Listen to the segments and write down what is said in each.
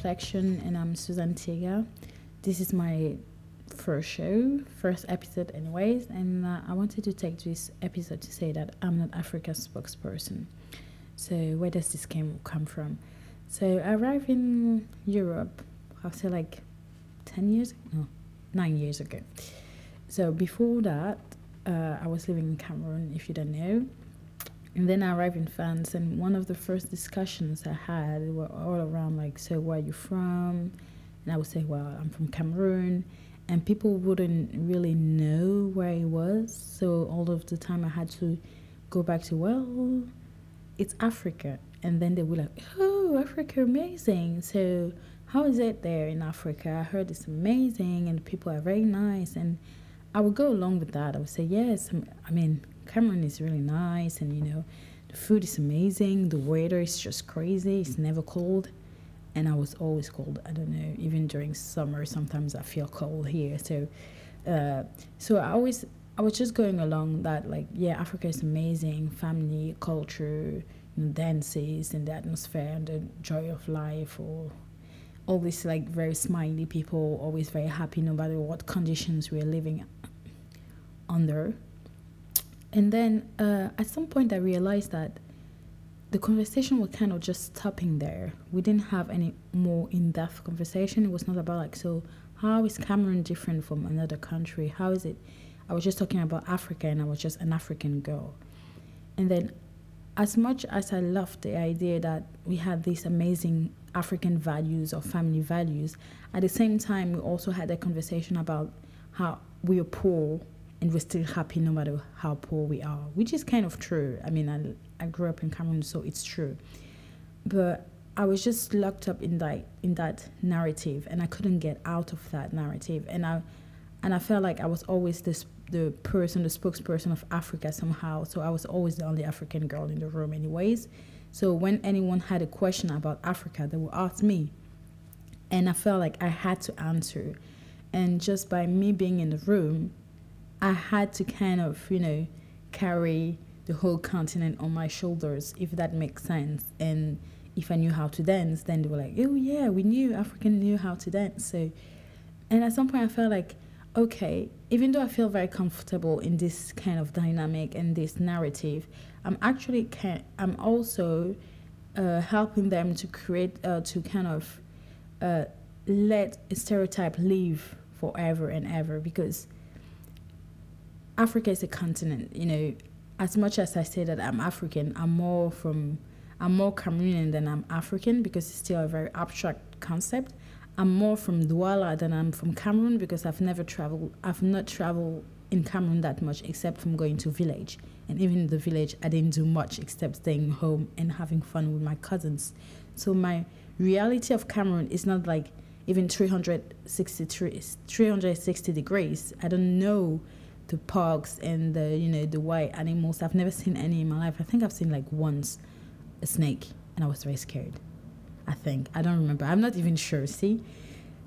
Reflection, and I'm Susan Tiega. This is my first show, first episode, anyways, and uh, I wanted to take this episode to say that I'm not Africa's spokesperson. So, where does this came come from? So, I arrived in Europe after like 10 years, no, nine years ago. So, before that, uh, I was living in Cameroon, if you don't know. And then I arrived in France, and one of the first discussions I had were all around like, so where are you from? And I would say, well, I'm from Cameroon. And people wouldn't really know where I was. So all of the time I had to go back to, well, it's Africa. And then they were like, oh, Africa, amazing. So how is it there in Africa? I heard it's amazing and people are very nice. And I would go along with that. I would say, yes, I mean, Cameroon is really nice, and you know, the food is amazing. The weather is just crazy. It's never cold, and I was always cold. I don't know. Even during summer, sometimes I feel cold here. So, uh, so I always I was just going along that like yeah, Africa is amazing. Family, culture, dances, and the atmosphere, and the joy of life, or always like very smiley people, always very happy no matter what conditions we're living under and then uh, at some point, I realized that the conversation was kind of just stopping there. We didn't have any more in depth conversation. It was not about, like, so how is Cameroon different from another country? How is it? I was just talking about Africa and I was just an African girl. And then, as much as I loved the idea that we had these amazing African values or family values, at the same time, we also had a conversation about how we are poor and we're still happy no matter how poor we are, which is kind of true. I mean, I, I grew up in Cameroon, so it's true. But I was just locked up in that in that narrative, and I couldn't get out of that narrative. And I and I felt like I was always this the person, the spokesperson of Africa somehow. So I was always the only African girl in the room, anyways. So when anyone had a question about Africa, they would ask me, and I felt like I had to answer. And just by me being in the room, I had to kind of, you know, carry the whole continent on my shoulders, if that makes sense. And if I knew how to dance, then they were like, oh, yeah, we knew, African knew how to dance. So, and at some point I felt like, okay, even though I feel very comfortable in this kind of dynamic and this narrative, I'm actually, can, I'm also uh, helping them to create, uh, to kind of uh, let a stereotype live forever and ever because Africa is a continent. You know, as much as I say that I'm African, I'm more from I'm more Cameroonian than I'm African because it's still a very abstract concept. I'm more from Douala than I'm from Cameroon because I've never traveled. I've not traveled in Cameroon that much except from going to village. And even in the village, I didn't do much except staying home and having fun with my cousins. So my reality of Cameroon is not like even 360, 360 degrees. I don't know the parks and the you know the white animals. I've never seen any in my life. I think I've seen like once a snake, and I was very scared. I think I don't remember. I'm not even sure. See,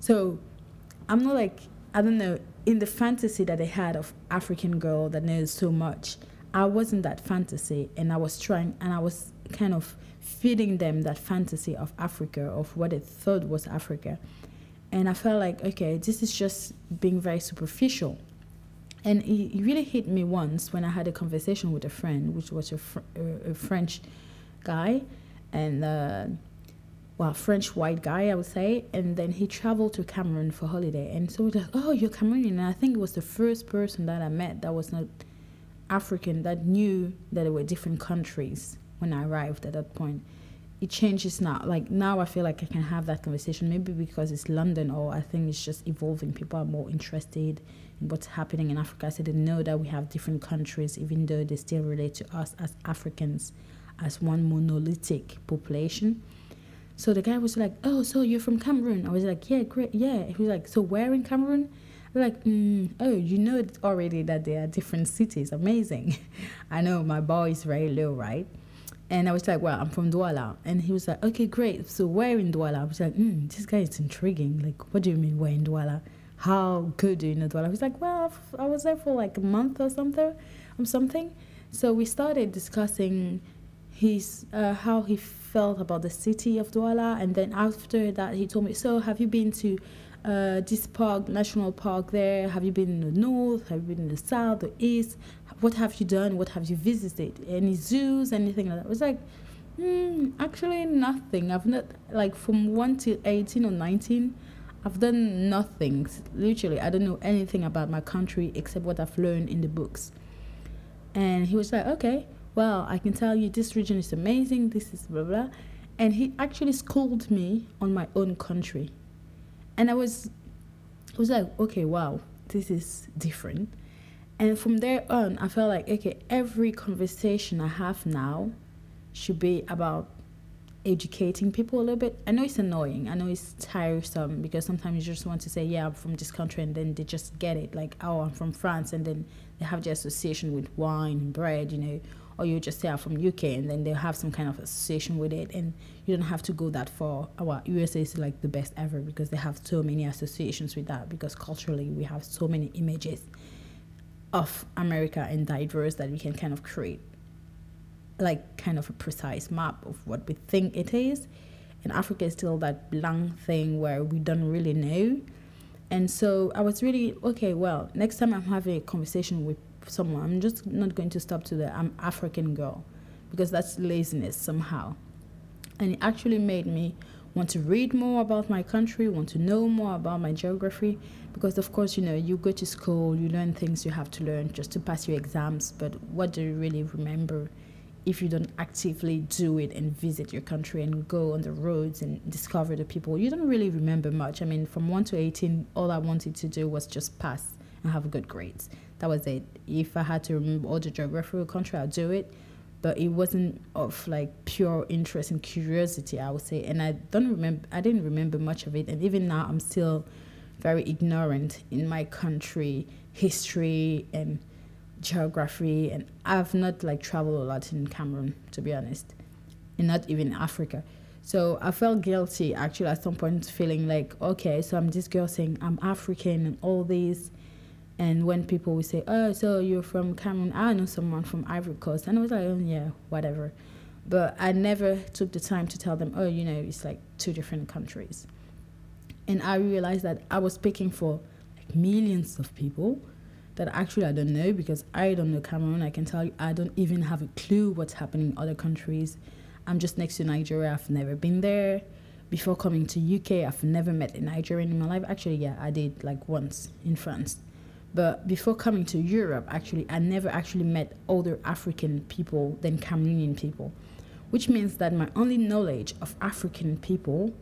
so I'm not like I don't know in the fantasy that they had of African girl that knows so much. I wasn't that fantasy, and I was trying, and I was kind of feeding them that fantasy of Africa, of what they thought was Africa. And I felt like, okay, this is just being very superficial. And it really hit me once when I had a conversation with a friend, which was a, fr- a French guy, and uh, well, French white guy, I would say. And then he traveled to Cameroon for holiday, and so we're like, "Oh, you're Cameroonian." And I think it was the first person that I met that was not African that knew that there were different countries when I arrived at that point it changes now. Like now, I feel like I can have that conversation. Maybe because it's London, or I think it's just evolving. People are more interested in what's happening in Africa, so they know that we have different countries, even though they still relate to us as Africans as one monolithic population. So the guy was like, "Oh, so you're from Cameroon?" I was like, "Yeah, great, yeah." He was like, "So where in Cameroon?" Like, mm, "Oh, you know already that there are different cities. Amazing." I know my bar is very low, right? And I was like, well, I'm from Douala. And he was like, okay, great. So where in Douala? I was like, mm, this guy is intriguing. Like, what do you mean where in Douala? How good do you know Douala? He was like, well, I was there for like a month or something, or something. So we started discussing his uh, how he felt about the city of Douala, and then after that he told me, "So have you been to uh, this park, national park there? Have you been in the north? Have you been in the south, the east? What have you done? What have you visited? Any zoos, anything like that?" I was like, mm, "Actually, nothing. I've not like from one to eighteen or nineteen." I've done nothing. Literally, I don't know anything about my country except what I've learned in the books. And he was like, okay, well, I can tell you this region is amazing, this is blah, blah. And he actually schooled me on my own country. And I was, I was like, okay, wow, this is different. And from there on, I felt like, okay, every conversation I have now should be about educating people a little bit. I know it's annoying. I know it's tiresome because sometimes you just want to say, yeah, I'm from this country, and then they just get it. Like, oh, I'm from France, and then they have the association with wine and bread, you know, or you just say I'm from UK, and then they have some kind of association with it, and you don't have to go that far. Our USA is like the best ever because they have so many associations with that because culturally we have so many images of America and diverse that we can kind of create like kind of a precise map of what we think it is. And Africa is still that blank thing where we don't really know. And so I was really okay. Well, next time I'm having a conversation with someone, I'm just not going to stop to the I'm African girl because that's laziness somehow. And it actually made me want to read more about my country, want to know more about my geography, because of course, you know, you go to school, you learn things you have to learn just to pass your exams, but what do you really remember if you don't actively do it and visit your country and go on the roads and discover the people, you don't really remember much. I mean, from 1 to 18, all I wanted to do was just pass and have good grades. That was it. If I had to remember all the geographical country, I'd do it. But it wasn't of like pure interest and curiosity, I would say. And I don't remember, I didn't remember much of it. And even now, I'm still very ignorant in my country history and geography and I've not like traveled a lot in Cameroon to be honest and not even Africa so I felt guilty actually at some point feeling like okay so I'm this girl saying I'm African and all these and when people would say oh so you're from Cameroon I know someone from Ivory Coast and I was like oh yeah whatever but I never took the time to tell them oh you know it's like two different countries and I realized that I was speaking for like millions of people that actually I don't know because I don't know Cameroon. I can tell you I don't even have a clue what's happening in other countries. I'm just next to Nigeria. I've never been there. Before coming to UK, I've never met a Nigerian in my life. Actually, yeah, I did like once in France. But before coming to Europe, actually, I never actually met other African people than Cameroonian people, which means that my only knowledge of African people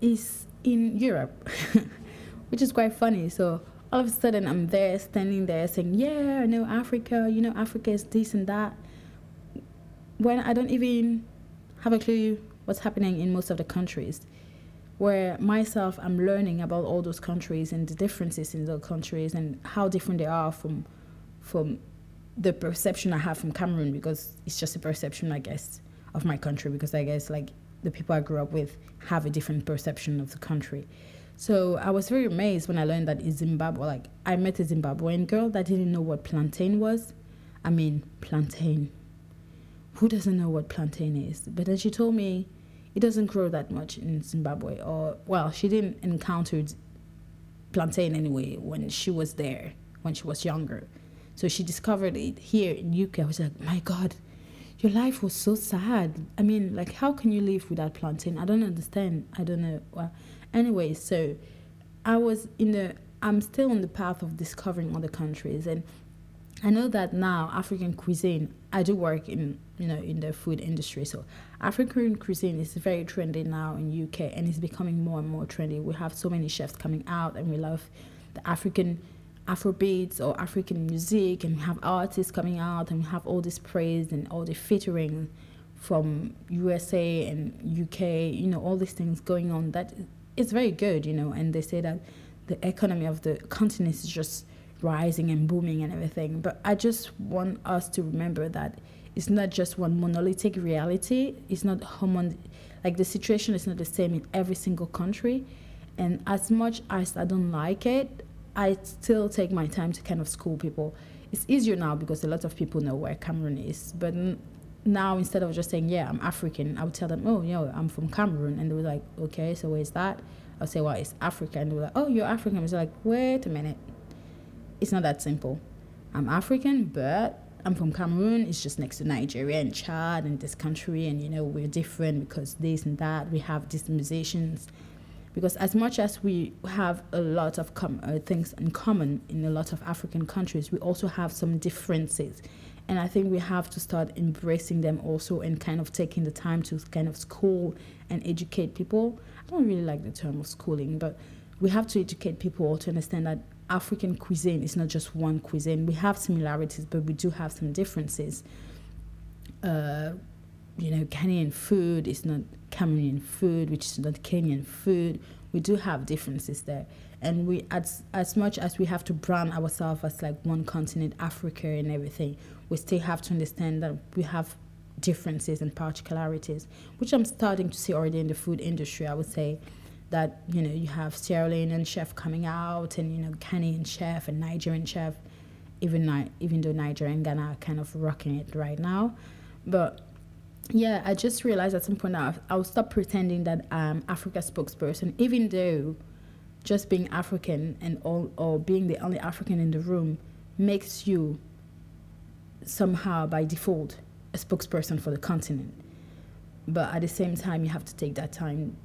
is in Europe, which is quite funny. So all of a sudden I'm there standing there saying, Yeah, I know Africa, you know, Africa is this and that. When I don't even have a clue what's happening in most of the countries. Where myself I'm learning about all those countries and the differences in those countries and how different they are from from the perception I have from Cameroon because it's just a perception I guess of my country because I guess like the people I grew up with have a different perception of the country. So I was very amazed when I learned that in Zimbabwe, like I met a Zimbabwean girl that didn't know what plantain was. I mean, plantain. Who doesn't know what plantain is? But then she told me it doesn't grow that much in Zimbabwe, or well, she didn't encounter plantain anyway when she was there when she was younger. So she discovered it here in UK. I was like, my God, your life was so sad. I mean, like, how can you live without plantain? I don't understand. I don't know. Well, Anyway, so I was in the I'm still on the path of discovering other countries and I know that now African cuisine I do work in you know in the food industry so African cuisine is very trendy now in UK and it's becoming more and more trendy. We have so many chefs coming out and we love the African Afrobeats or African music and we have artists coming out and we have all this praise and all the featuring from USA and UK you know all these things going on that it's very good, you know, and they say that the economy of the continent is just rising and booming and everything. But I just want us to remember that it's not just one monolithic reality. It's not homon like the situation is not the same in every single country. And as much as I don't like it, I still take my time to kind of school people. It's easier now because a lot of people know where Cameroon is, but now instead of just saying yeah i'm african i would tell them oh yo i'm from cameroon and they were like okay so where's that i'll say well it's africa and they were like oh you're african i was like wait a minute it's not that simple. I'm african but i'm from cameroon. It's just next to nigeria and chad and this country and you know we're different because this and that. We have these musicians. Because as much as we have a lot of com- uh, things in common in a lot of african countries we also have some differences. And I think we have to start embracing them also and kind of taking the time to kind of school and educate people. I don't really like the term of schooling, but we have to educate people to understand that African cuisine is not just one cuisine. We have similarities, but we do have some differences. Uh, you know, Kenyan food is not Cameroonian food, which is not Kenyan food. We do have differences there and we as as much as we have to brand ourselves as like one continent africa and everything we still have to understand that we have differences and particularities which i'm starting to see already in the food industry i would say that you know you have sierra leonean chef coming out and you know kenyan chef and nigerian chef even even though nigeria and ghana are kind of rocking it right now but yeah i just realized at some point that i'll stop pretending that i'm africa spokesperson even though just being African and all or being the only African in the room makes you somehow by default a spokesperson for the continent. But at the same time, you have to take that time,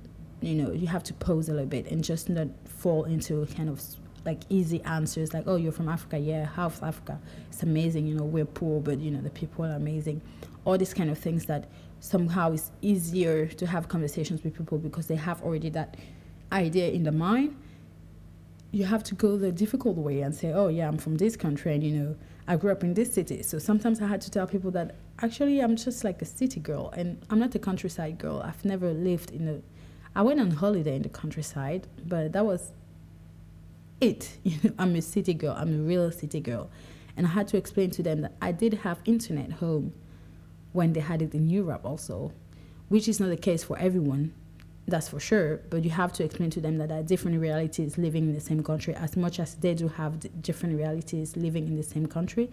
you know, you have to pose a little bit and just not fall into kind of like easy answers like, oh, you're from Africa. Yeah, half Africa. It's amazing. You know, we're poor, but, you know, the people are amazing. All these kind of things that somehow it's easier to have conversations with people because they have already that idea in the mind you have to go the difficult way and say, oh, yeah, I'm from this country and, you know, I grew up in this city. So sometimes I had to tell people that actually I'm just like a city girl and I'm not a countryside girl. I've never lived in a. I went on holiday in the countryside, but that was it. I'm a city girl. I'm a real city girl. And I had to explain to them that I did have internet home when they had it in Europe also, which is not the case for everyone that's for sure. But you have to explain to them that there are different realities living in the same country, as much as they do have different realities living in the same country,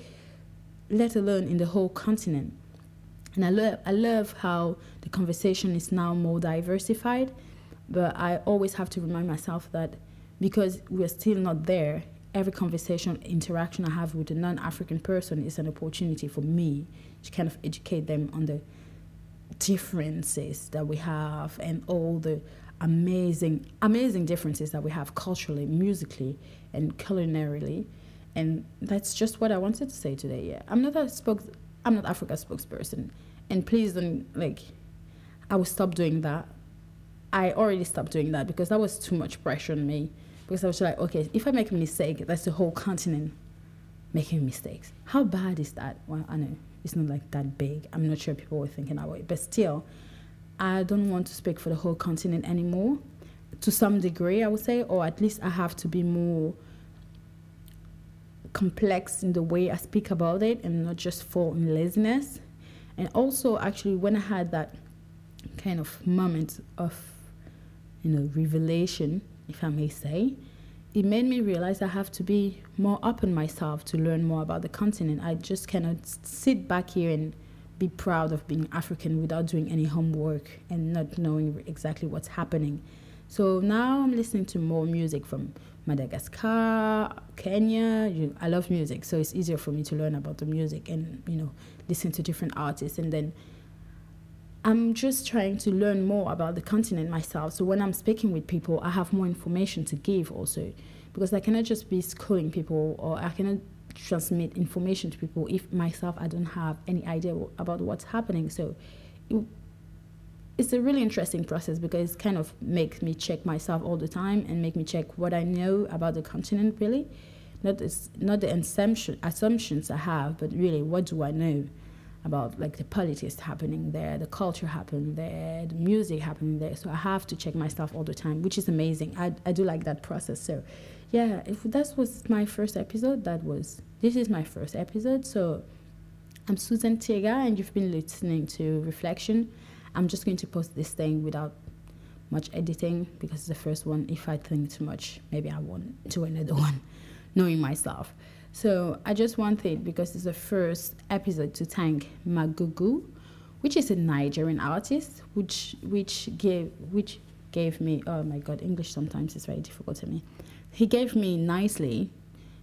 let alone in the whole continent. And I love, I love how the conversation is now more diversified, but I always have to remind myself that because we're still not there, every conversation, interaction I have with a non African person is an opportunity for me to kind of educate them on the differences that we have and all the amazing amazing differences that we have culturally musically and culinarily. And that's just what i wanted to say today yeah. I'm not a spokes i'm not africa spokesperson and please don't like i will stop doing that. I already stopped doing that because that was too much pressure on me. Because i was like okay if i make a mistake that's the whole continent making mistakes. How bad is that? Well i know it's not like that big. I'm not sure people were thinking that way, but still, I don't want to speak for the whole continent anymore. To some degree, I would say, or at least I have to be more complex in the way I speak about it and not just fall in laziness. And also, actually, when I had that kind of moment of, you know, revelation, if I may say, it made me realize I have to be more open myself to learn more about the continent. I just cannot sit back here and be proud of being African without doing any homework and not knowing exactly what's happening. So now I'm listening to more music from Madagascar, Kenya. I love music, so it's easier for me to learn about the music and you know listen to different artists and then I'm just trying to learn more about the continent myself. So when I'm speaking with people, I have more information to give also, because I cannot just be schooling people or I cannot transmit information to people if myself I don't have any idea about what's happening. So it, it's a really interesting process because it kind of makes me check myself all the time and make me check what I know about the continent really. Not, not the assumption, assumptions I have, but really what do I know? about like the politics happening there, the culture happening there, the music happening there. So I have to check myself all the time, which is amazing. I, I do like that process. So yeah, if that was my first episode, that was this is my first episode. So I'm Susan Tiega and you've been listening to Reflection. I'm just going to post this thing without much editing because it's the first one. If I think too much, maybe I won't do another one, knowing myself. So I just wanted, because it's the first episode, to thank Magugu which is a Nigerian artist, which which gave which gave me oh my god, English sometimes is very difficult to me. He gave me nicely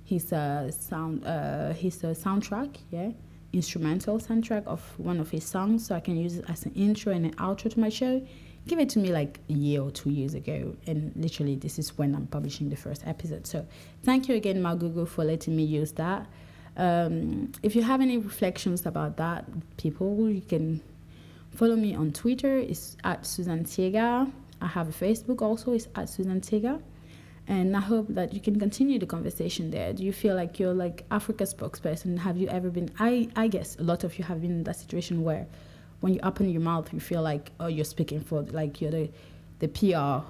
his uh, sound uh, his uh, soundtrack, yeah, instrumental soundtrack of one of his songs, so I can use it as an intro and an outro to my show. Give it to me like a year or two years ago and literally this is when i'm publishing the first episode. So thank you again Magugu for letting me use that. Um, if you have any reflections about that people you can follow me on twitter. It's at susan tiega. I have a facebook also. It's at susan tiega and i hope that you can continue the conversation there do you feel like you're like africa spokesperson have you ever been i i guess a lot of you have been in that situation where when you open your mouth, you feel like oh, you're speaking for like you're the the PR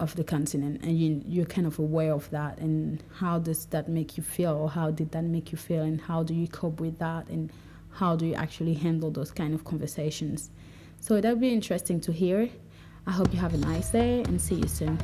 of the continent, and you you're kind of aware of that. And how does that make you feel, or how did that make you feel, and how do you cope with that, and how do you actually handle those kind of conversations? So that'd be interesting to hear. I hope you have a nice day and see you soon.